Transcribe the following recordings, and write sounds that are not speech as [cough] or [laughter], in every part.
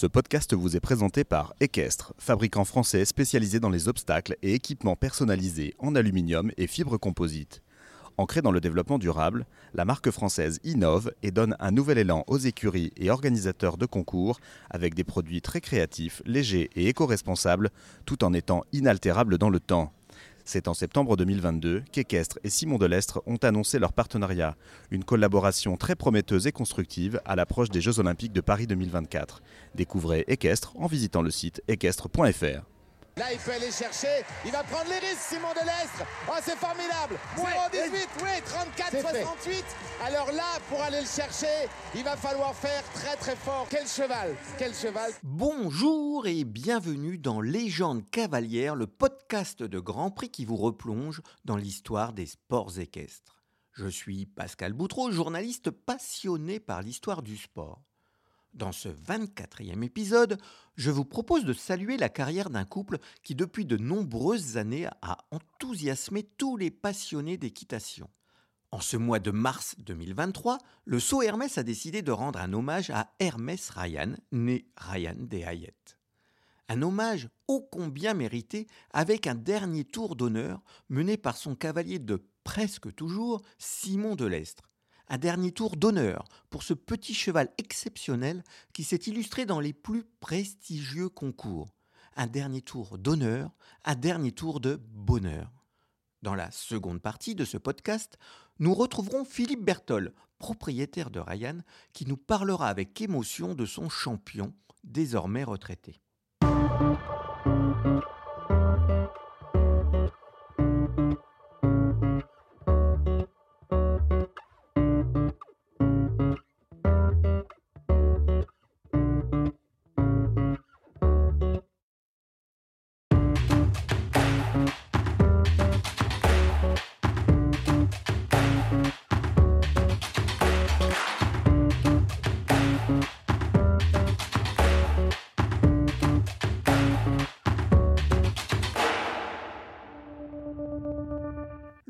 Ce podcast vous est présenté par Equestre, fabricant français spécialisé dans les obstacles et équipements personnalisés en aluminium et fibres composites. Ancrée dans le développement durable, la marque française innove et donne un nouvel élan aux écuries et organisateurs de concours avec des produits très créatifs, légers et éco-responsables, tout en étant inaltérables dans le temps. C'est en septembre 2022 qu'Equestre et Simon Delestre ont annoncé leur partenariat, une collaboration très prometteuse et constructive à l'approche des Jeux Olympiques de Paris 2024. Découvrez Equestre en visitant le site équestre.fr. Là, il peut aller chercher. Il va prendre les risques, Simon Delestre. Oh, c'est formidable. 0-18, oui, 34-68. Alors là, pour aller le chercher, il va falloir faire très très fort. Quel cheval, quel cheval? Bonjour et bienvenue dans Légende cavalière, le podcast de Grand Prix qui vous replonge dans l'histoire des sports équestres. Je suis Pascal Boutreau, journaliste passionné par l'histoire du sport. Dans ce 24e épisode, je vous propose de saluer la carrière d'un couple qui depuis de nombreuses années a enthousiasmé tous les passionnés d'équitation. En ce mois de mars 2023, le Saut Hermès a décidé de rendre un hommage à Hermès Ryan, né Ryan des Hayet. Un hommage ô combien mérité avec un dernier tour d'honneur mené par son cavalier de presque toujours, Simon Delestre, un dernier tour d'honneur pour ce petit cheval exceptionnel qui s'est illustré dans les plus prestigieux concours. Un dernier tour d'honneur, un dernier tour de bonheur. Dans la seconde partie de ce podcast, nous retrouverons Philippe Bertol, propriétaire de Ryan, qui nous parlera avec émotion de son champion, désormais retraité.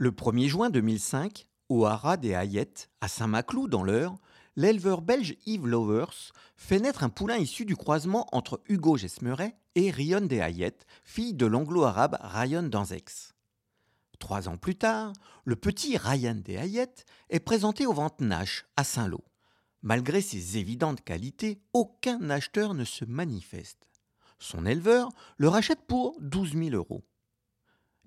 Le 1er juin 2005, au haras des Hayet, à Saint-Maclou dans l'Eure, l'éleveur belge Yves Lovers fait naître un poulain issu du croisement entre Hugo Gesmeret et Rion des Hayet, fille de l'anglo-arabe Ryan Danzex. Trois ans plus tard, le petit Ryan des Hayet est présenté au ventes Nash à Saint-Lô. Malgré ses évidentes qualités, aucun acheteur ne se manifeste. Son éleveur le rachète pour 12 000 euros.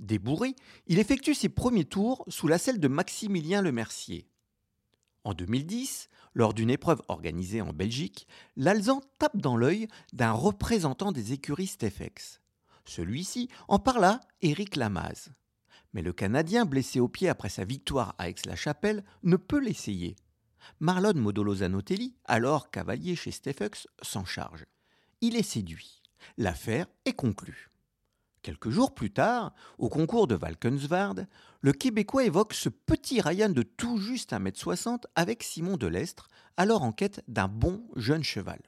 Débourré, il effectue ses premiers tours sous la selle de Maximilien Le Mercier. En 2010, lors d'une épreuve organisée en Belgique, l'Alzan tape dans l'œil d'un représentant des écuries Stefex. Celui-ci en parla Éric Lamaze. Mais le Canadien, blessé au pied après sa victoire à Aix-la-Chapelle, ne peut l'essayer. Marlon Modolo-Zanotelli, alors cavalier chez Stefex, s'en charge. Il est séduit. L'affaire est conclue. Quelques jours plus tard, au concours de Valkenswaard, le Québécois évoque ce petit Ryan de tout juste 1m60 avec Simon Delestre, alors en quête d'un bon jeune cheval.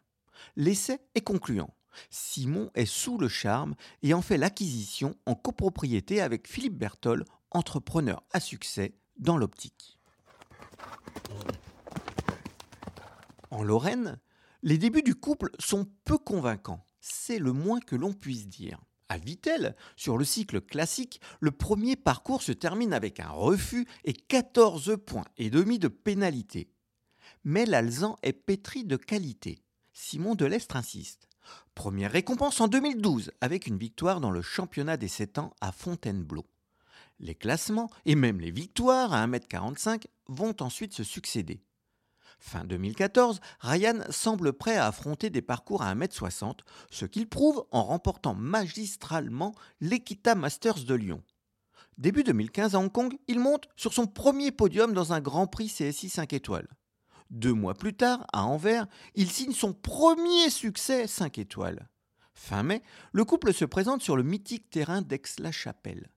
L'essai est concluant. Simon est sous le charme et en fait l'acquisition en copropriété avec Philippe Bertol, entrepreneur à succès dans l'optique. En Lorraine, les débuts du couple sont peu convaincants, c'est le moins que l'on puisse dire. À Vittel, sur le cycle classique, le premier parcours se termine avec un refus et 14 points et demi de pénalité. Mais l'Alzan est pétri de qualité. Simon Delestre insiste. Première récompense en 2012 avec une victoire dans le championnat des 7 ans à Fontainebleau. Les classements et même les victoires à 1m45 vont ensuite se succéder. Fin 2014, Ryan semble prêt à affronter des parcours à 1m60, ce qu'il prouve en remportant magistralement l'Equita Masters de Lyon. Début 2015 à Hong Kong, il monte sur son premier podium dans un Grand Prix CSI 5 étoiles. Deux mois plus tard, à Anvers, il signe son premier succès 5 étoiles. Fin mai, le couple se présente sur le mythique terrain d'Aix-la-Chapelle.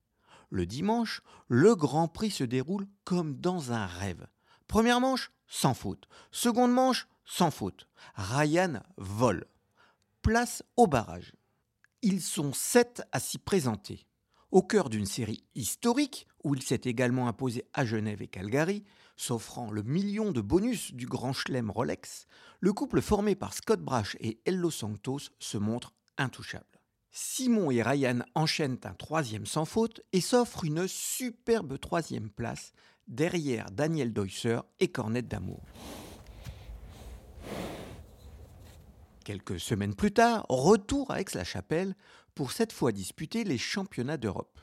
Le dimanche, le Grand Prix se déroule comme dans un rêve. Première manche, sans faute. Seconde manche, sans faute. Ryan vole. Place au barrage. Ils sont sept à s'y présenter. Au cœur d'une série historique où il s'est également imposé à Genève et Calgary, s'offrant le million de bonus du grand chelem Rolex, le couple formé par Scott Brash et Ello Santos se montre intouchable. Simon et Ryan enchaînent un troisième sans faute et s'offrent une superbe troisième place derrière Daniel Deusser et Cornette d'Amour. Quelques semaines plus tard, retour à Aix-la-Chapelle pour cette fois disputer les championnats d'Europe.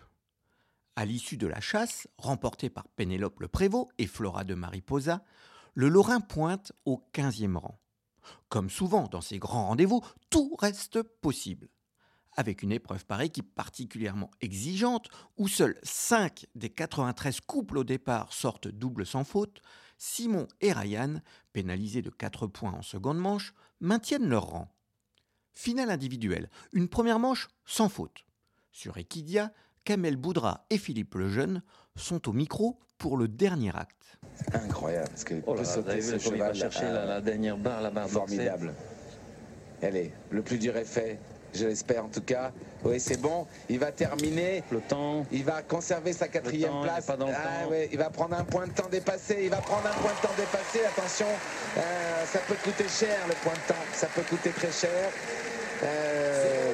À l'issue de la chasse, remportée par Pénélope Le Prévost et Flora de Mariposa, le Lorrain pointe au 15e rang. Comme souvent dans ces grands rendez-vous, tout reste possible. Avec une épreuve par équipe particulièrement exigeante, où seuls 5 des 93 couples au départ sortent double sans faute, Simon et Ryan, pénalisés de 4 points en seconde manche, maintiennent leur rang. Finale individuelle, une première manche sans faute. Sur Equidia, Kamel Boudra et Philippe Lejeune sont au micro pour le dernier acte. Incroyable, parce que oh là, sauter ce cheval, chercher la, la, dernière barre, la barre formidable. Elle est, le plus dur est fait, je l'espère en tout cas. Oui, c'est bon. Il va terminer. Le temps. Il va conserver sa quatrième place. Pas dans le ah. Ouais, il va prendre un point de temps dépassé. Il va prendre un point de temps dépassé. Attention, euh, ça peut coûter cher le point de temps. Ça peut coûter très cher. Euh,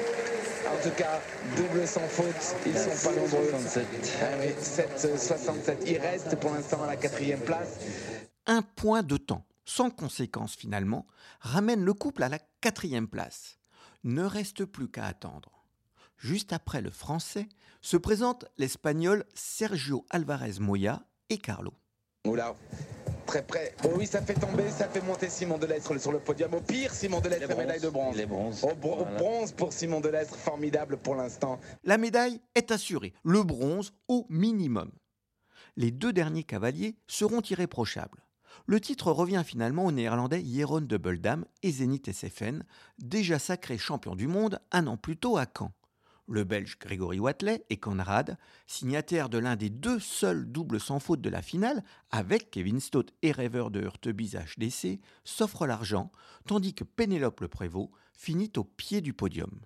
en tout cas, double sans faute, ils Ah, sont pas nombreux. 67. Ah oui, 7, 67. Il reste pour l'instant à la quatrième place. Un point de temps, sans conséquence finalement, ramène le couple à la quatrième place. Ne reste plus qu'à attendre. Juste après le français, se présentent l'Espagnol Sergio Alvarez Moya et Carlo. Oula, très près. Oh oui, ça fait tomber, ça fait monter Simon Delestre sur le podium. Au pire, Simon Delestre Les fait médaille de bronze. Les bronzes. Au, bro- au Voilà. bronze pour Simon Delestre, formidable pour l'instant. La médaille est assurée, le bronze au minimum. Les deux derniers cavaliers seront irréprochables. Le titre revient finalement au néerlandais Jeroen de et Zenit SFN, déjà sacré champion du monde un an plus tôt à Caen. Le belge Grégory Watley et Conrad, signataires de l'un des deux seuls doubles sans faute de la finale, avec Kevin Stott et rêveur de Hurtebise HDC, s'offrent l'argent, tandis que Pénélope Le Prévost finit au pied du podium.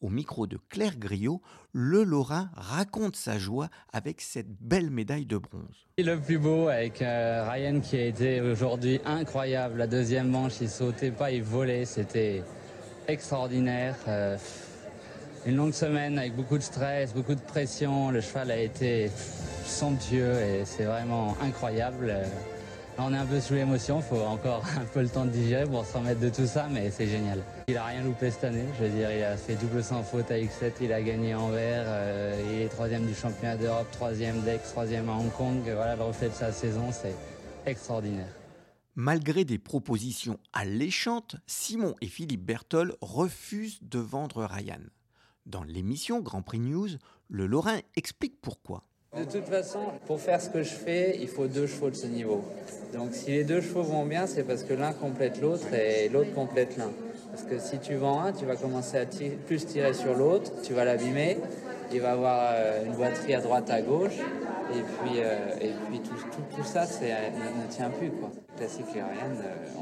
Au micro de Claire Griot, le Lorrain raconte sa joie avec cette belle médaille de bronze. Le plus beau avec euh, Ryan qui a été aujourd'hui incroyable. La deuxième manche, il sautait pas, il volait. C'était extraordinaire. Euh, une longue semaine avec beaucoup de stress, beaucoup de pression. Le cheval a été somptueux et c'est vraiment incroyable. On est un peu sous l'émotion, il faut encore [laughs] un peu le temps de digérer pour se remettre de tout ça, mais c'est génial. Il a rien loupé cette année, je veux dire, il a fait double sans faute à X7, il a gagné en vert, euh, il est troisième du championnat d'Europe, troisième d'Aix, troisième à Hong Kong. Voilà, le reflet de sa saison, c'est extraordinaire. Malgré des propositions alléchantes, Simon et Philippe Berthold refusent de vendre Ryan. Dans l'émission Grand Prix News, le Lorrain explique pourquoi. De toute façon, pour faire ce que je fais, il faut deux chevaux de ce niveau. Donc si les deux chevaux vont bien, c'est parce que l'un complète l'autre et l'autre complète l'un. Parce que si tu vends un, tu vas commencer à plus tirer sur l'autre, tu vas l'abîmer, il va avoir euh, une boiterie à droite, à gauche, et puis, euh, et puis tout, tout- tout ça euh, ne, tient plus. Classique et euh,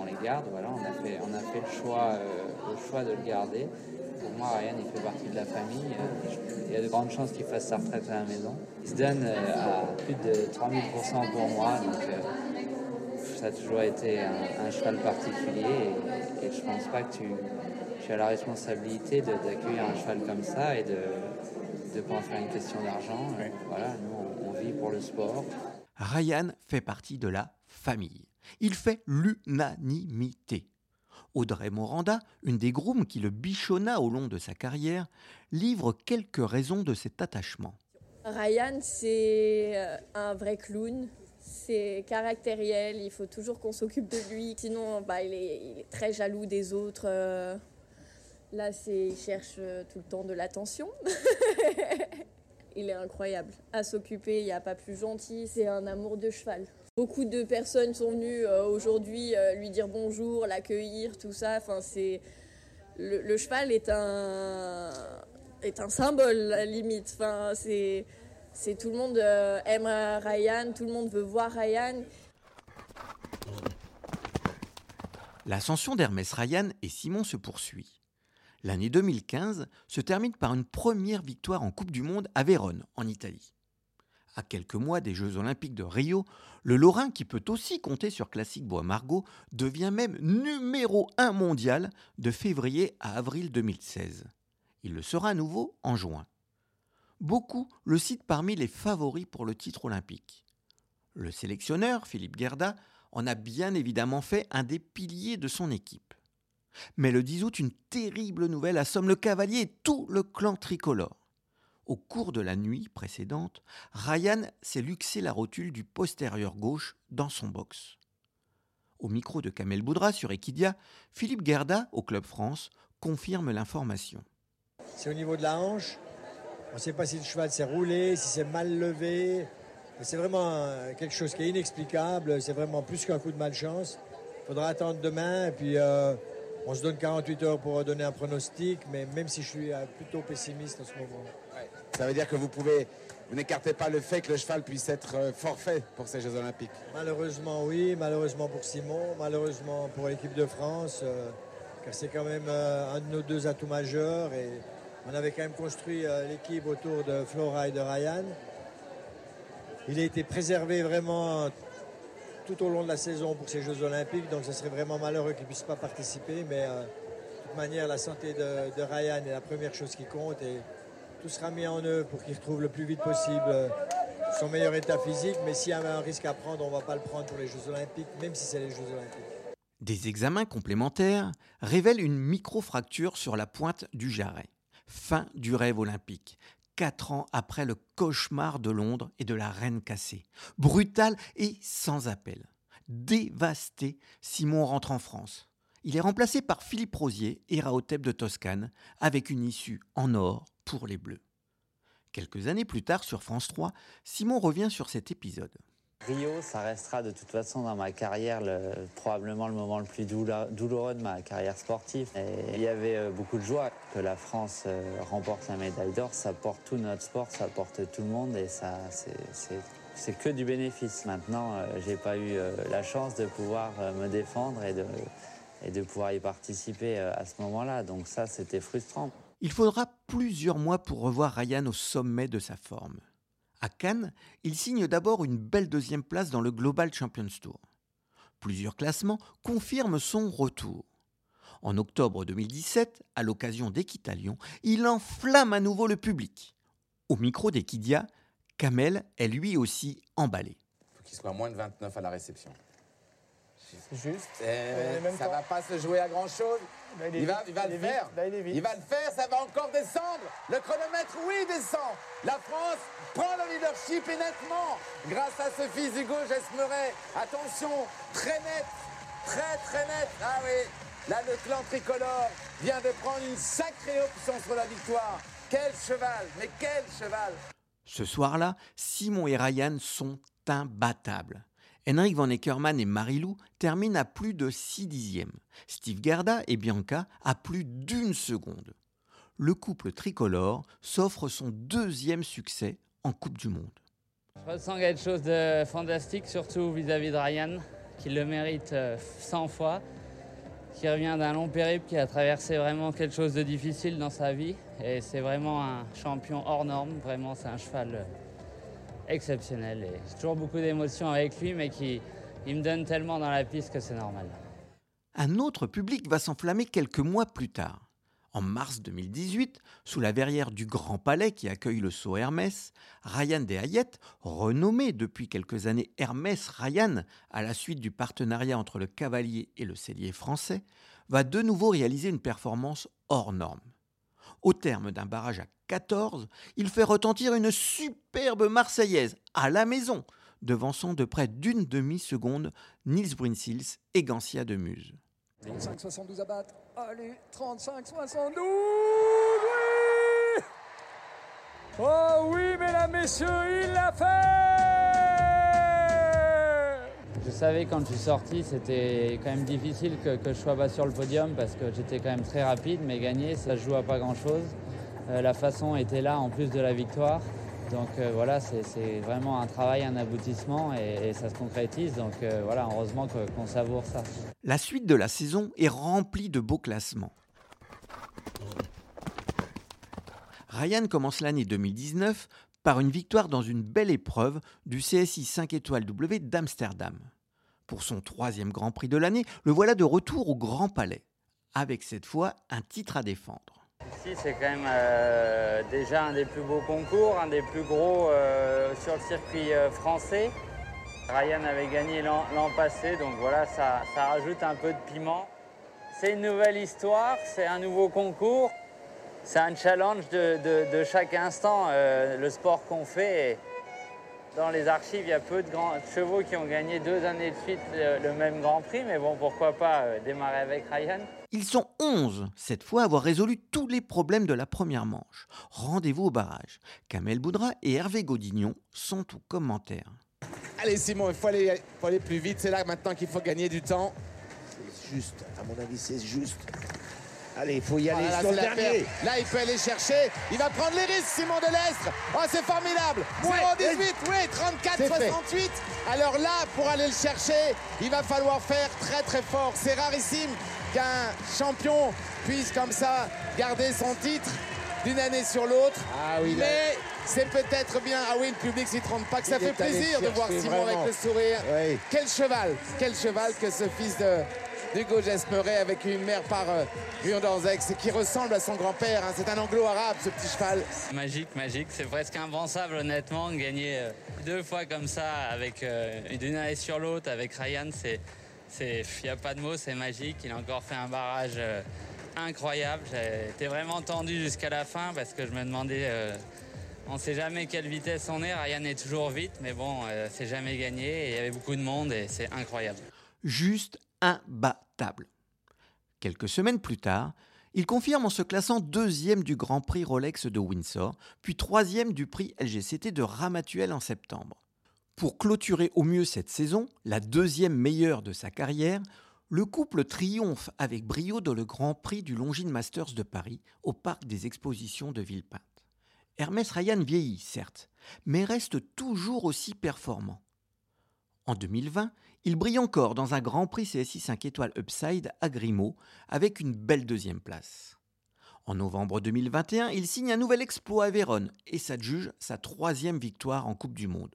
on les garde, voilà, on a fait, on a fait le, choix, le choix de le garder. Pour moi, Ryan, il fait partie de la famille. euh, Il y a de grandes chances qu'il fasse sa retraite à la maison. Il se donne euh, à plus de 3000% pour moi. Donc, euh, ça a toujours été un, un cheval particulier. Et, et je pense pas que tu, tu as la responsabilité d'accueillir un cheval comme ça et de ne pas en faire une question d'argent. Voilà, nous, on, on vit pour le sport. Ryan fait partie de la famille. Il fait l'unanimité. Audrey Moranda, une des grooms qui le bichonna au long de sa carrière, livre quelques raisons de cet attachement. Ryan, c'est euh, un vrai clown. C'est caractériel, il faut toujours qu'on s'occupe de lui. Sinon, bah, il, est, il est très jaloux des autres. euh. Là, il cherche euh, tout le temps de l'attention. [laughs] il est incroyable. À s'occuper, il n'y a pas plus gentil. C'est un amour de cheval. Beaucoup de personnes sont venues euh, aujourd'hui euh, lui dire bonjour, l'accueillir, tout ça. Le, cheval est un est un symbole la limite. C'est tout le monde euh, aime Ryan, tout le monde veut voir Ryan. L'ascension d'Hermès Ryan et Simon se poursuit. L'année 2015 se termine par une première victoire en Coupe du Monde à Vérone, en Italie. À quelques mois des Jeux Olympiques de Rio, le Lorrain, qui peut aussi compter sur Classique Bois Margot, devient même numéro 1 mondial de février à avril 2016. Il le sera à nouveau en juin. Beaucoup le citent parmi les favoris pour le titre olympique. Le sélectionneur, Philippe Gerda, en a bien évidemment fait un des piliers de son équipe. Mais le 10 août, une terrible nouvelle assomme le cavalier et tout le clan tricolore. Au cours de la nuit précédente, Ryan s'est luxé la rotule du postérieur gauche dans son box. Au micro de Kamel Boudra sur Equidia, Philippe Gerda, au Club France, confirme l'information. C'est au niveau de la hanche. On ne sait pas si le cheval s'est roulé, si c'est mal levé. C'est vraiment quelque chose qui est inexplicable. C'est vraiment plus qu'un coup de malchance. Il faudra attendre demain et puis euh, on se donne 48 heures pour donner un pronostic. Mais même si je suis euh, plutôt pessimiste en ce moment. Ça veut dire que vous pouvez, n'écartez pas le fait que le cheval puisse être euh, forfait pour ces Jeux Olympiques. Malheureusement, oui. Malheureusement pour Simon. Malheureusement pour l'équipe de France. Euh, car c'est quand même euh, un de nos deux atouts majeurs. Et on avait quand même construit l'équipe autour de Flora et de Ryan. Il a été préservé vraiment tout au long de la saison pour ces Jeux Olympiques. Donc ce serait vraiment malheureux qu'il ne puisse pas participer. Mais de toute manière, la santé de, Ryan est la première chose qui compte. Tout sera mis en œuvre pour qu'il retrouve le plus vite possible euh, son meilleur état physique. Mais s'il y a un risque à prendre, on ne va pas le prendre pour les Jeux Olympiques, même si c'est les Jeux Olympiques. Des examens complémentaires révèlent une microfracture sur la pointe du jarret. Fin du rêve olympique. Quatre ans après le cauchemar de Londres et de la reine cassée. Brutal et sans appel. Dévasté, Simon rentre en France. Il est remplacé par Philippe Rosier et Raotep de Toscane, avec une issue en or pour les Bleus. Quelques années plus tard, sur France 3, Simon revient sur cet épisode. Rio, ça restera de toute façon dans ma carrière probablement le moment le plus douloureux de ma carrière sportive. il y avait euh, beaucoup de joie que la France euh, remporte la médaille d'or. Ça porte tout notre sport, ça porte tout le monde et ça, c'est que du bénéfice. Maintenant, euh, j'ai pas eu la chance de pouvoir me défendre et de, et de pouvoir y participer à ce moment-là. Donc ça, c'était frustrant. Il faudra plusieurs mois pour revoir Ryan au sommet de sa forme. À Cannes, il signe d'abord une belle deuxième place dans le Global Champions Tour. Plusieurs classements confirment son retour. En octobre 2017, à l'occasion d'Equitalion, il enflamme à nouveau le public. Au micro d'Equidia, Kamel est lui aussi emballé. Il faut qu'il soit moins de 29 à la réception. Juste. ça va pas se jouer à grand chose. il, va, il va le faire. il, va le faire, ça va encore descendre. Le chronomètre, oui, descend. La France prend le leadership et nettement grâce à ce fils Hugo Gesmeret. Attention, très net, très très net. Ah oui, là le clan tricolore vient de prendre une sacrée option sur la victoire. Quel cheval, mais quel cheval Ce soir-là, Simon et Ryan sont imbattables. Henrik van Eckermann et Marilou terminent à plus de 6 dixièmes. Steve Garda et Bianca à plus d'une seconde. Le couple tricolore s'offre son deuxième succès en Coupe du Monde. Je ressens quelque chose de fantastique, surtout vis-à-vis de Ryan, qui le mérite 100 euh, fois, qui revient d'un long périple, qui a traversé vraiment quelque chose de difficile dans sa vie. Et c'est vraiment un champion hors norme, vraiment c'est un cheval euh, exceptionnel. Et j'ai toujours beaucoup d'émotions avec lui, mais qui il me donne tellement dans la piste que c'est normal. Un autre public va s'enflammer quelques mois plus tard. En mars 2018, sous la verrière du Grand Palais qui accueille le saut Hermès, Ryan Deshayet, renommé depuis quelques années Hermès Ryan à la suite du partenariat entre le cavalier et le cellier français, va de nouveau réaliser une performance hors norme. Au terme d'un barrage à 14, il fait retentir une superbe Marseillaise à la maison, devançant de près d'une demi-seconde Nils Brinsils et Gancia de Muse. 35-72 à battre. Allez, 35-72 Oui Oh oui, mesdames, messieurs, il l'a fait je savais quand je suis sorti, c'était quand même difficile que, je sois pas sur le podium parce que j'étais quand même très rapide, mais gagner, ça joue à pas grand-chose. Euh, la façon était là en plus de la victoire. Donc euh, voilà, c'est vraiment un travail, un aboutissement et, ça se concrétise. Donc euh, voilà, heureusement qu'on savoure ça. La suite de la saison est remplie de beaux classements. Ryan commence l'année 2019 par une victoire dans une belle épreuve du CSI 5 étoiles W d'Amsterdam. Pour son troisième Grand Prix de l'année, le voilà de retour au Grand Palais, avec cette fois un titre à défendre. Ici, c'est quand même euh, déjà un des plus beaux concours, un des plus gros euh, sur le circuit euh, français. Ryan avait gagné l'an passé, donc voilà, ça, ça rajoute un peu de piment. C'est une nouvelle histoire, c'est un nouveau concours, c'est un challenge de, chaque instant. le sport qu'on fait, dans les archives, il y a peu de grands chevaux qui ont gagné deux années de suite le, même Grand Prix, mais bon, pourquoi pas démarrer avec Ryan? Ils sont 11 cette fois à avoir résolu tous les problèmes de la première manche. Rendez-vous au barrage. Kamel Boudra et Hervé Godignon sont aux commentaires. Allez Simon, il faut aller, faut aller plus vite. C'est là maintenant qu'il faut gagner du temps. C'est juste, à mon avis, c'est juste. Allez, il faut y aller sur le dernier. Là, il peut aller chercher. Il va prendre les risques, Simon Delestre. Oh, c'est formidable. 0-18, oui, 34-68. Alors là, pour aller le chercher, il va falloir faire très très fort. C'est rarissime qu'un champion puisse comme ça garder son titre d'une année sur l'autre. Ah oui, Mais c'est peut-être bien. Ah oui, le public s'y trompe pas, que ça fait plaisir de voir Simon avec le sourire. Quel cheval, quel cheval que ce fils de d'Hugo Gesmeret avec une mère par euh, c'est qui ressemble à son grand-père. Hein. C'est un anglo-arabe, ce petit cheval. Magique, magique. C'est presque impensable, honnêtement, de gagner euh, deux fois comme ça, avec euh, d'une année sur l'autre, avec Ryan. C'est il n'y a pas de mots, c'est magique. Il a encore fait un barrage euh, incroyable. J'étais vraiment tendu jusqu'à la fin parce que je me demandais, euh, on ne sait jamais quelle vitesse on est. Ryan est toujours vite, mais bon, euh, c'est jamais gagné. il y avait beaucoup de monde et c'est incroyable. Juste imbattable. Quelques semaines plus tard, il confirme en se classant deuxième du Grand Prix Rolex de Windsor, puis troisième du prix LGCT de Ramatuel en septembre. Pour clôturer au mieux cette saison, la deuxième meilleure de sa carrière, le couple triomphe avec brio dans le Grand Prix du Longines Masters de Paris au Parc des Expositions de Villepinte. Hermès Ryan vieillit, certes, mais reste toujours aussi performant. En 2020, il brille encore dans un Grand Prix CSI 5 étoiles Upside à Grimaud avec une belle deuxième place. En novembre 2021, il signe un nouvel exploit à Vérone et s'adjuge sa troisième victoire en Coupe du Monde.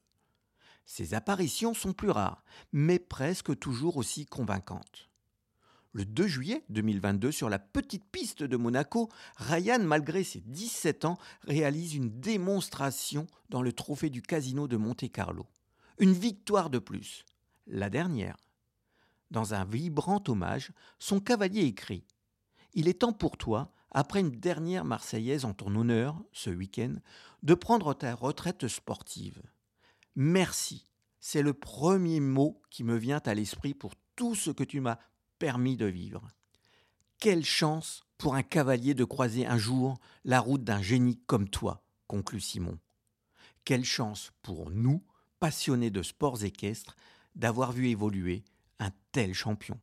Ces apparitions sont plus rares, mais presque toujours aussi convaincantes. Le 2 juillet 2022, sur la petite piste de Monaco, Ryan, malgré ses 17 ans, réalise une démonstration dans le trophée du Casino de Monte-Carlo. Une victoire de plus, la dernière. Dans un vibrant hommage, son cavalier écrit Il est temps pour toi, après une dernière Marseillaise en ton honneur, ce week-end, de prendre ta retraite sportive. Merci. C'est le premier mot qui me vient à l'esprit pour tout ce que tu m'as permis de vivre. Quelle chance pour un cavalier de croiser un jour la route d'un génie comme toi, conclut Simon. Quelle chance pour nous, passionnés de sports équestres, d'avoir vu évoluer un tel champion.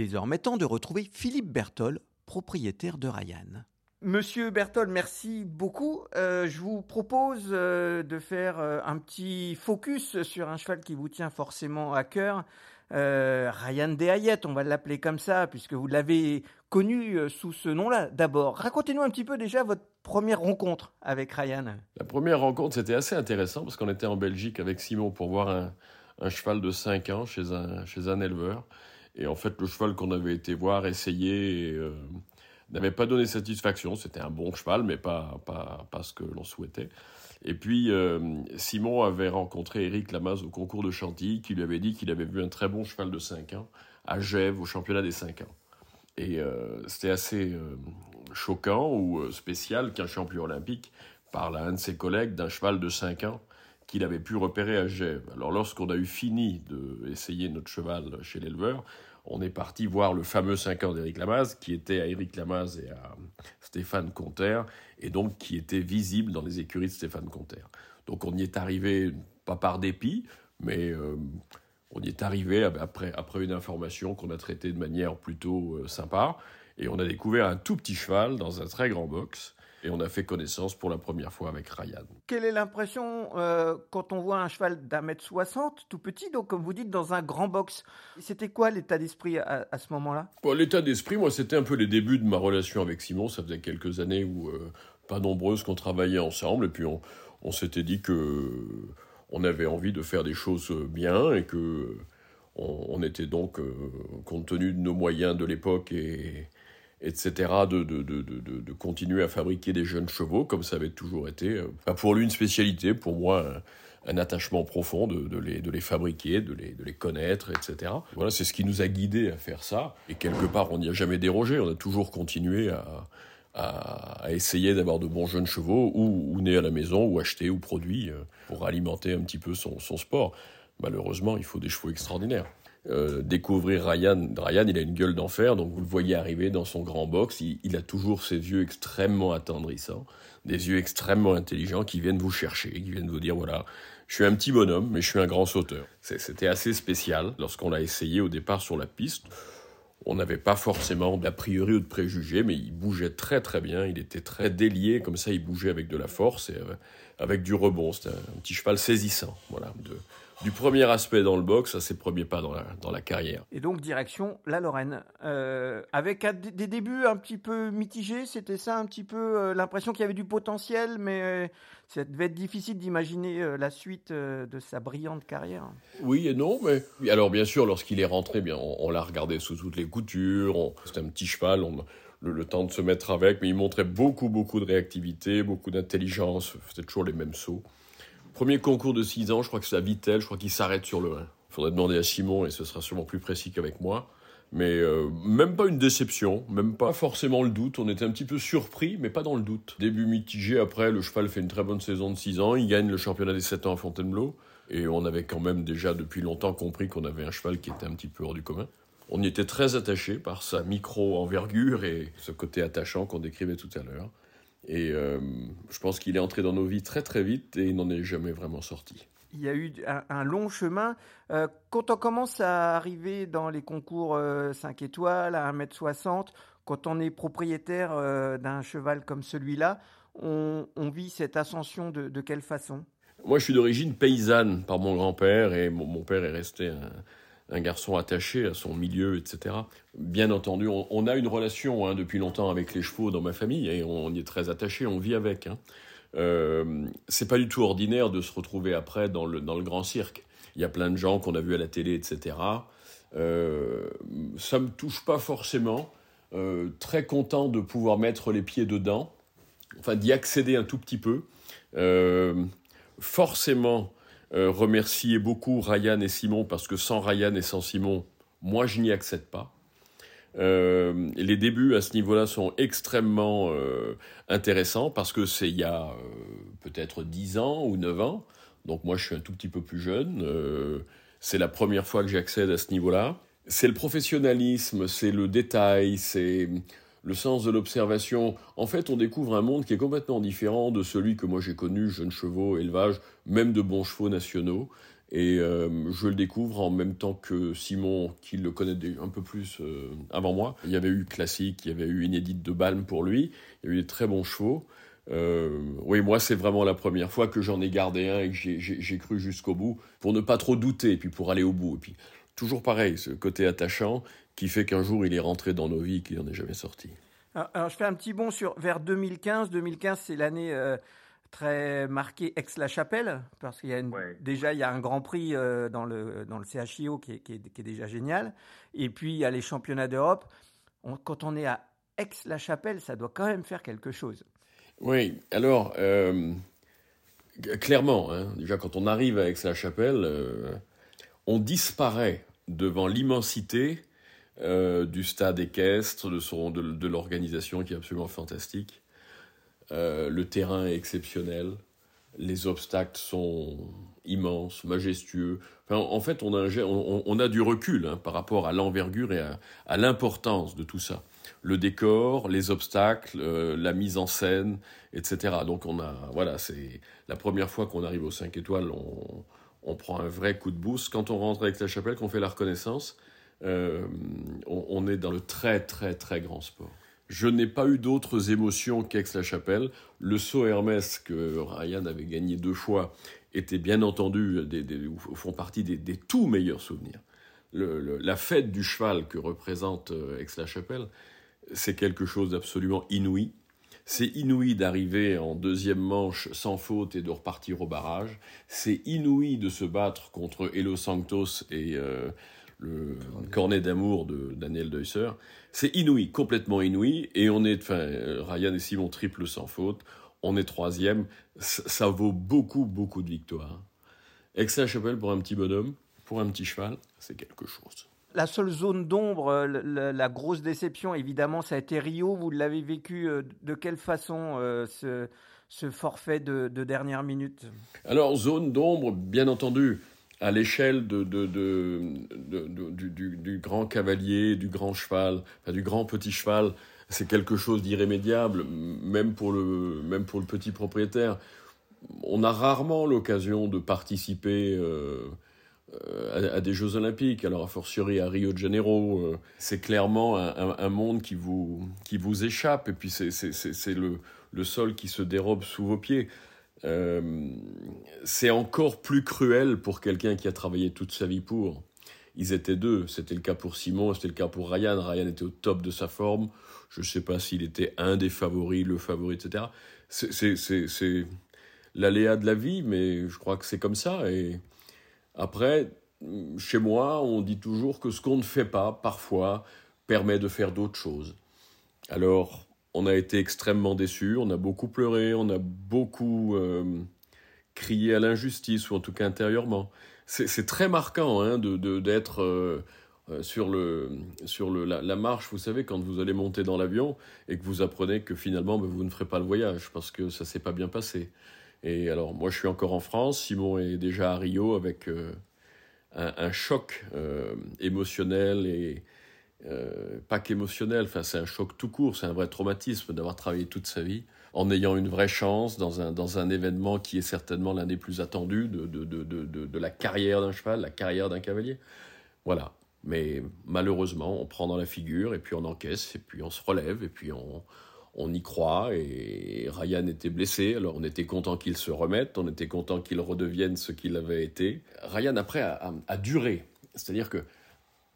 désormais temps de retrouver Philippe Bertol, propriétaire de Ryan. Monsieur Bertol, merci beaucoup. Euh, je vous propose euh, de faire euh, un petit focus sur un cheval qui vous tient forcément à cœur. Ryan Hayet, on va l'appeler comme ça, puisque vous l'avez connu sous ce nom-là. D'abord, racontez-nous un petit peu déjà votre première rencontre avec Ryan. La première rencontre, c'était assez intéressant, parce qu'on était en Belgique avec Simon pour voir un, cheval de 5 ans chez un, éleveur. Et en fait, le cheval qu'on avait été voir, essayer, n'avait pas donné satisfaction. C'était un bon cheval, mais pas, pas, pas ce que l'on souhaitait. Et puis, euh, Simon avait rencontré Eric Lamaze au concours de Chantilly, qui lui avait dit qu'il avait vu un très bon cheval de 5 ans à Gève, au championnat des 5 ans. Et euh, c'était assez choquant ou spécial qu'un champion olympique parle à un de ses collègues d'un cheval de 5 ans qu'il avait pu repérer à Gève. Alors lorsqu'on a eu fini d'essayer notre cheval chez l'éleveur, on est parti voir le fameux 5 ans d'Éric Lamaze, qui était à Éric Lamaze et à Stéphane Conter, et donc qui était visible dans les écuries de Stéphane Conter. Donc on y est arrivé, pas par dépit, mais euh, On y est arrivé après, après une information qu'on a traitée de manière plutôt euh, sympa, et on a découvert un tout petit cheval dans un très grand box. Et on a fait connaissance pour la première fois avec Ryan. Quelle est l'impression euh, quand on voit un cheval d'un mètre soixante, tout petit, donc comme vous dites, dans un grand box? C'était quoi l'état d'esprit à, ce moment-là? L'état d'esprit, moi, c'était un peu les débuts de ma relation avec Simon. Ça faisait quelques années où, euh, pas nombreuses, qu'on travaillait ensemble. Et puis on, on s'était dit que on avait envie de faire des choses bien et que on, était donc, euh, compte tenu de nos moyens de l'époque et etc., de, de, de, de, continuer à fabriquer des jeunes chevaux, comme ça avait toujours été. Euh, pour lui, une spécialité, pour moi, un, attachement profond de, les, de les fabriquer, de les, de les connaître, etc. Voilà, c'est ce qui nous a guidés à faire ça. Et quelque part, on n'y a jamais dérogé. On a toujours continué à, à, essayer d'avoir de bons jeunes chevaux, ou, ou nés à la maison, ou achetés, ou produits, euh, pour alimenter un petit peu son, son sport malheureusement, il faut des chevaux extraordinaires. Euh, découvrir Ryan, Ryan, il a une gueule d'enfer, donc vous le voyez arriver dans son grand box, il, a toujours ses yeux extrêmement attendrissants, des yeux extrêmement intelligents qui viennent vous chercher, qui viennent vous dire voilà, je suis un petit bonhomme, mais je suis un grand sauteur. C'était assez spécial lorsqu'on l'a essayé au départ sur la piste. On n'avait pas forcément d'a priori ou de préjugés, mais il bougeait très très bien, il était très délié, comme ça il bougeait avec de la force et euh, avec du rebond. C'était un petit cheval saisissant, voilà, de, du premier aspect dans le box à ses premiers pas dans la, dans la carrière. Et donc direction la Lorraine, euh, avec des débuts un petit peu mitigés, c'était ça un petit peu euh, l'impression qu'il y avait du potentiel, mais euh, ça devait être difficile d'imaginer la suite de sa brillante carrière. Oui et non, mais alors bien sûr lorsqu'il est rentré, bien on, l'a regardé sous toutes les coutures, c'était un petit cheval, on, le, le, temps de se mettre avec, mais il montrait beaucoup beaucoup de réactivité, beaucoup d'intelligence, c'était toujours les mêmes sauts. Premier concours de 6 ans, je crois que c'est à Vitel, je crois qu'il s'arrête sur le 1. Il faudrait demander à Simon et ce sera sûrement plus précis qu'avec moi. Mais euh, même pas une déception, même pas forcément le doute. On était un petit peu surpris, mais pas dans le doute. Début mitigé, après, le cheval fait une très bonne saison de 6 ans. Il gagne le championnat des 7 ans à Fontainebleau. Et on avait quand même déjà depuis longtemps compris qu'on avait un cheval qui était un petit peu hors du commun. On y était très attaché par sa micro-envergure et ce côté attachant qu'on décrivait tout à l'heure. Et euh, je pense qu'il est entré dans nos vies très très vite et il n'en est jamais vraiment sorti. Il y a eu un, long chemin. Euh, quand on commence à arriver dans les concours 5 euh, étoiles à 1m60, quand on est propriétaire d'un cheval comme celui-là, on, vit cette ascension de, quelle façon? Moi, je suis d'origine paysanne par mon grand-père et mon, père est resté un, un garçon attaché à son milieu, etc. Bien entendu, on, a une relation hein, depuis longtemps avec les chevaux dans ma famille et on y est très attaché, on vit avec. Hein. Euh, c'est pas du tout ordinaire de se retrouver après dans le, dans le grand cirque. Il y a plein de gens qu'on a vus à la télé, etc. Euh, ça me touche pas forcément. Euh, très content de pouvoir mettre les pieds dedans, enfin d'y accéder un tout petit peu. Euh, forcément, euh, remercier beaucoup Ryan et Simon parce que sans Ryan et sans Simon, moi je n'y accède pas. Euh, les débuts à ce niveau-là sont extrêmement euh, intéressants parce que c'est il y a peut-être 10 ans ou 9 ans, donc moi je suis un tout petit peu plus jeune, c'est la première fois que j'accède à ce niveau-là. C'est le professionnalisme, c'est le détail, c'est le sens de l'observation. En fait, on découvre un monde qui est complètement différent de celui que moi j'ai connu, jeunes chevaux, élevage, même de bons chevaux nationaux. Et euh, je le découvre en même temps que Simon, qui le connaît un peu plus euh, avant moi. Il y avait eu classique, il y avait eu inédite de Balme pour lui. Il y a eu des très bons chevaux. Euh, oui, moi, c'est vraiment la première fois que j'en ai gardé un et que j'ai cru jusqu'au bout, pour ne pas trop douter, et puis pour aller au bout. Et puis, toujours pareil, ce côté attachant qui fait qu'un jour il est rentré dans nos vies et qu'il n'en est jamais sorti. Alors, je fais un petit bond sur vers 2015. 2015, c'est l'année euh, très marquée Aix-la-Chapelle, parce qu'il y a déjà il y a un Grand Prix euh, dans le dans le CHIO qui est, qui, est, déjà génial, et puis il y a les championnats d'Europe. quand on est à Aix-la-Chapelle, ça doit quand même faire quelque chose. Oui, alors euh, clairement, hein, déjà quand on arrive à Aix-la-Chapelle, on disparaît devant l'immensité euh, du stade équestre, de, de, l'organisation qui est absolument fantastique. Euh, le terrain est exceptionnel, les obstacles sont immenses, majestueux. en fait, on a, on, a du recul hein, par rapport à l'envergure et à, l'importance de tout ça. Le décor, les obstacles, euh, la mise en scène, etc. Donc on a, voilà, c'est la première fois qu'on arrive aux 5 étoiles, on, on prend un vrai coup de boost. Quand on rentre avec la chapelle, qu'on fait la reconnaissance, euh, on, est dans le très très très grand sport. Je n'ai pas eu d'autres émotions qu'Aix-la-Chapelle. Le saut Hermès que Ryan avait gagné deux fois était bien entendu, des, font partie des, tout meilleurs souvenirs. la fête du cheval que représente euh, Aix-la-Chapelle, c'est quelque chose d'absolument inouï. C'est inouï d'arriver en deuxième manche sans faute et de repartir au barrage. C'est inouï de se battre contre Elo Santos et euh, le cornet d'amour de Daniel Deusser. C'est inouï, complètement inouï. Et on est, enfin, Ryan et Simon triple sans faute. On est troisième. Ça, vaut beaucoup, beaucoup de victoires. Aix-la-Chapelle pour un petit bonhomme, pour un petit cheval, c'est quelque chose. La seule zone d'ombre, euh, la, grosse déception, évidemment, ça a été Rio. Vous l'avez vécu euh, de quelle façon euh, ce, forfait de, dernière minute? Alors, zone d'ombre, bien entendu, à l'échelle du, grand cavalier, du grand cheval, du grand petit cheval, c'est quelque chose d'irrémédiable, même pour le, petit propriétaire. On a rarement l'occasion de participer. Euh, à, des Jeux Olympiques, alors a fortiori à Rio de Janeiro, euh, c'est clairement un, monde qui vous, échappe, et puis c'est le, sol qui se dérobe sous vos pieds. Euh, c'est encore plus cruel pour quelqu'un qui a travaillé toute sa vie pour. Ils étaient deux, c'était le cas pour Simon, c'était le cas pour Ryan. Ryan était au top de sa forme. Je ne sais pas s'il était un des favoris, le favori, etc. C'est l'aléa de la vie, mais je crois que c'est comme ça. Et après, chez moi, on dit toujours que ce qu'on ne fait pas, parfois, permet de faire d'autres choses. Alors, on a été extrêmement déçus, on a beaucoup pleuré, on a beaucoup euh, crié à l'injustice, ou en tout cas intérieurement. C'est très marquant hein, d'être euh, euh, sur, le, sur le, la, marche, vous savez, quand vous allez monter dans l'avion et que vous apprenez que finalement, ben, vous ne ferez pas le voyage parce que ça s'est pas bien passé. Et alors, moi, je suis encore en France. Simon est déjà à Rio avec euh, un, choc émotionnel et euh, pas qu'émotionnel. Enfin, c'est un choc tout court. C'est un vrai traumatisme d'avoir travaillé toute sa vie en ayant une vraie chance dans un, dans un événement qui est certainement l'un des plus attendus de, de, de, de la carrière d'un cheval, la carrière d'un cavalier. Voilà. Mais malheureusement, on prend dans la figure et puis on encaisse et puis on se relève et puis on, on y croit et Ryan était blessé, alors on était content qu'il se remette, on était content qu'il redevienne ce qu'il avait été. Ryan après a, duré, c'est-à-dire que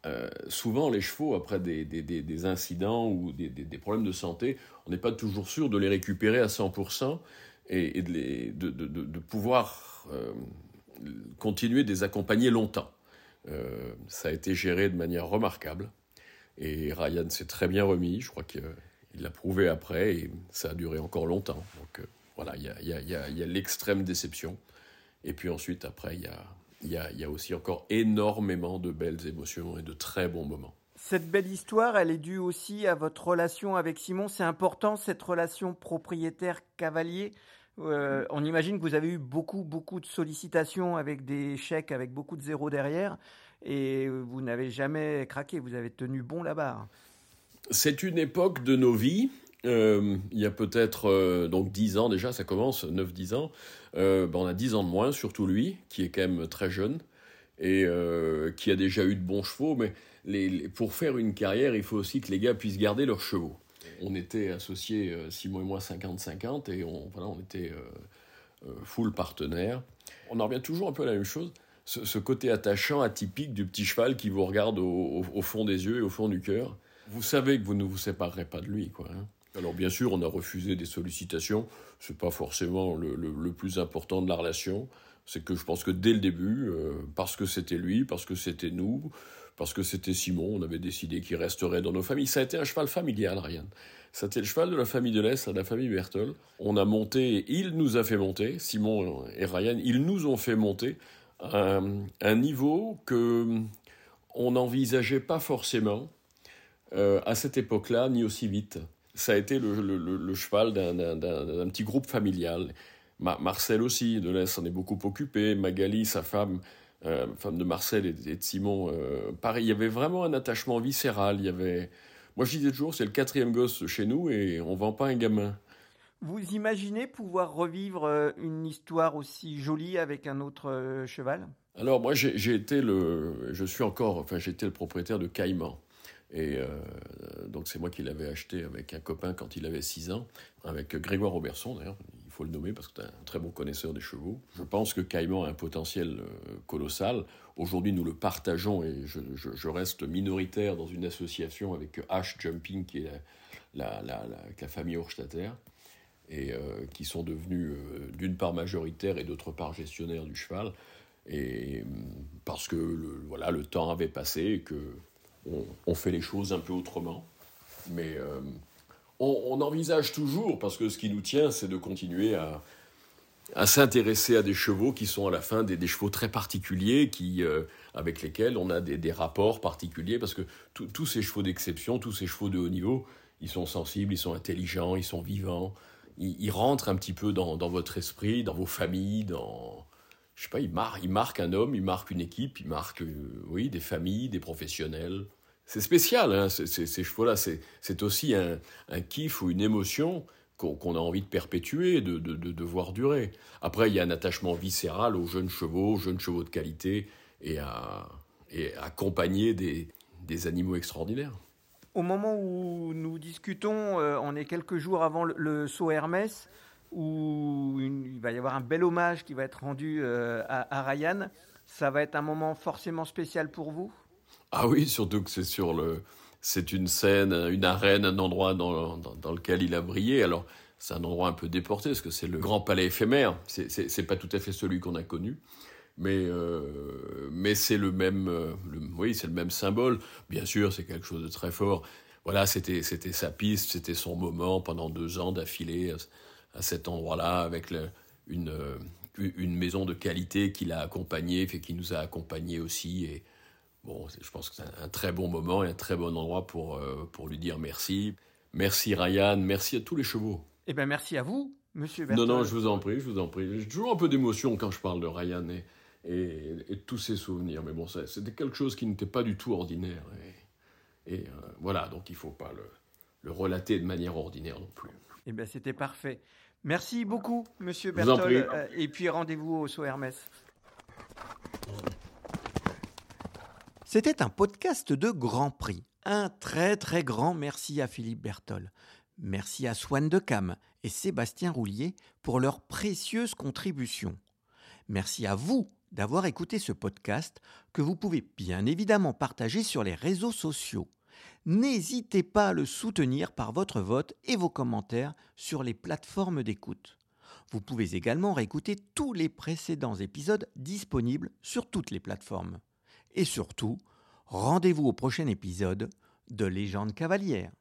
euh, souvent les chevaux après des, incidents ou des, problèmes de santé, on n'est pas toujours sûr de les récupérer à 100% et, de, pouvoir euh, continuer de les accompagner longtemps. Euh, ça a été géré de manière remarquable et Ryan s'est très bien remis, je crois que il l'a prouvé après et ça a duré encore longtemps. Donc voilà, il y a, l'extrême déception. Et puis ensuite, après, il y a, aussi encore énormément de belles émotions et de très bons moments. Cette belle histoire, elle est due aussi à votre relation avec Simon. C'est important, cette relation propriétaire-cavalier. Euh, on imagine que vous avez eu beaucoup, beaucoup de sollicitations avec des chèques, avec beaucoup de zéros derrière, et vous n'avez jamais craqué, vous avez tenu bon là-bas c'est une époque de nos vies. Euh, il y a peut-être euh, donc 10 ans déjà, ça commence, 9-10 ans. Euh, ben, on a 10 ans de moins, surtout lui, qui est quand même très jeune et qui a déjà eu de bons chevaux. Mais pour faire une carrière, il faut aussi que les gars puissent garder leurs chevaux. On était associés, Simon et moi, 50-50 et on, voilà, on était full partenaire. On en revient toujours un peu à la même chose. Ce, côté attachant, atypique du petit cheval qui vous regarde au, fond des yeux et au fond du cœur vous savez que vous ne vous séparerez pas de lui, quoi. Hein. Alors bien sûr, on a refusé des sollicitations. C'est pas forcément le, plus important de la relation. C'est que je pense que dès le début, euh, parce que c'était lui, parce que c'était nous, parce que c'était Simon, on avait décidé qu'il resterait dans nos familles. Ça a été un cheval familial, Ryan. C'était le cheval de la famille de l'Est, de la famille Bertol. On a monté, il nous a fait monter, Simon et Ryan, ils nous ont fait monter à un niveau que on n'envisageait pas forcément euh, à cette époque-là, ni aussi vite. Ça a été le, cheval d'un petit groupe familial. Marcel aussi, de s'en est beaucoup occupé. Magali, sa femme, euh, femme de Marcel et, de Simon, euh, pareil, il y avait vraiment un attachement viscéral. Il y avait... Moi, je disais toujours, c'est le quatrième gosse chez nous et on vend pas un gamin. Vous imaginez pouvoir revivre euh, une histoire aussi jolie avec un autre cheval? Alors moi j'ai été le, je suis encore, enfin j'étais le propriétaire de Caïman. Et euh, donc c'est moi qui l'avais acheté avec un copain quand il avait 6 ans, avec Grégoire Robertson d'ailleurs, il faut le nommer parce que es un très bon connaisseur des chevaux. Je pense que Caïman a un potentiel colossal. Aujourd'hui nous le partageons et je, reste minoritaire dans une association avec H Jumping qui est la, la, la famille Hochstatter et euh, qui sont devenus euh, d'une part majoritaires et d'autre part gestionnaires du cheval. Et parce que le, voilà, le temps avait passé et que on, fait les choses un peu autrement. Mais euh, on, envisage toujours, parce que ce qui nous tient, c'est de continuer à, à s'intéresser à des chevaux qui sont à la fin des, chevaux très particuliers, qui, avec lesquels on a des, rapports particuliers, parce que tous ces chevaux d'exception, tous ces chevaux de haut niveau, ils sont sensibles, ils sont intelligents, ils sont vivants, il, rentre un petit peu dans, votre esprit, dans vos familles, dans je sais pas, il marque, il marque un homme, il marque une équipe, il marque euh, oui des familles, des professionnels. C'est spécial, hein, ces, chevaux-là. C'est aussi un, kiff ou une émotion qu'on a envie de perpétuer, de, voir durer. Après, il y a un attachement viscéral aux jeunes chevaux, aux jeunes chevaux de qualité, et à, accompagner des, animaux extraordinaires. Au moment où nous discutons, euh, on est quelques jours avant le, saut Hermès, où il va y avoir un bel hommage qui va être rendu euh, à, Ryan. Ça va être un moment forcément spécial pour vous? Ah oui, surtout que c'est sur le, c'est une scène, une arène, un endroit dans, dans, lequel il a brillé. Alors c'est un endroit un peu déporté parce que c'est le grand palais éphémère. C'est, pas tout à fait celui qu'on a connu mais euh, mais c'est le même euh, oui c'est le même symbole bien sûr c'est quelque chose de très fort voilà c'était sa piste c'était son moment pendant deux ans d'affilée à, cet endroit-là avec une euh, une maison de qualité qui l'a accompagné et qui nous a accompagnés aussi et bon je pense que c'est un très bon moment et un très bon endroit pour pour lui dire merci merci Ryan merci à tous les chevaux eh ben merci à vous Monsieur Non, non, je vous en prie, je vous en prie. J'ai toujours un peu d'émotion quand je parle de Ryan et, et, tous ces souvenirs. Mais bon, c'était quelque chose qui n'était pas du tout ordinaire. Et, euh, voilà, donc il ne faut pas le, relater de manière ordinaire non plus. Eh bien, c'était parfait. Merci beaucoup, Monsieur Bertol. Euh, et puis rendez-vous au Saut Hermès. C'était un podcast de Grand Prix. Un très très grand merci à Philippe Bertol. Merci à Swan Decam et Sébastien Roulier pour leurs précieuses contributions. Merci à vous d'avoir écouté ce podcast que vous pouvez bien évidemment partager sur les réseaux sociaux. N'hésitez pas à le soutenir par votre vote et vos commentaires sur les plateformes d'écoute. Vous pouvez également réécouter tous les précédents épisodes disponibles sur toutes les plateformes. Et surtout, rendez-vous au prochain épisode de Légende cavalière.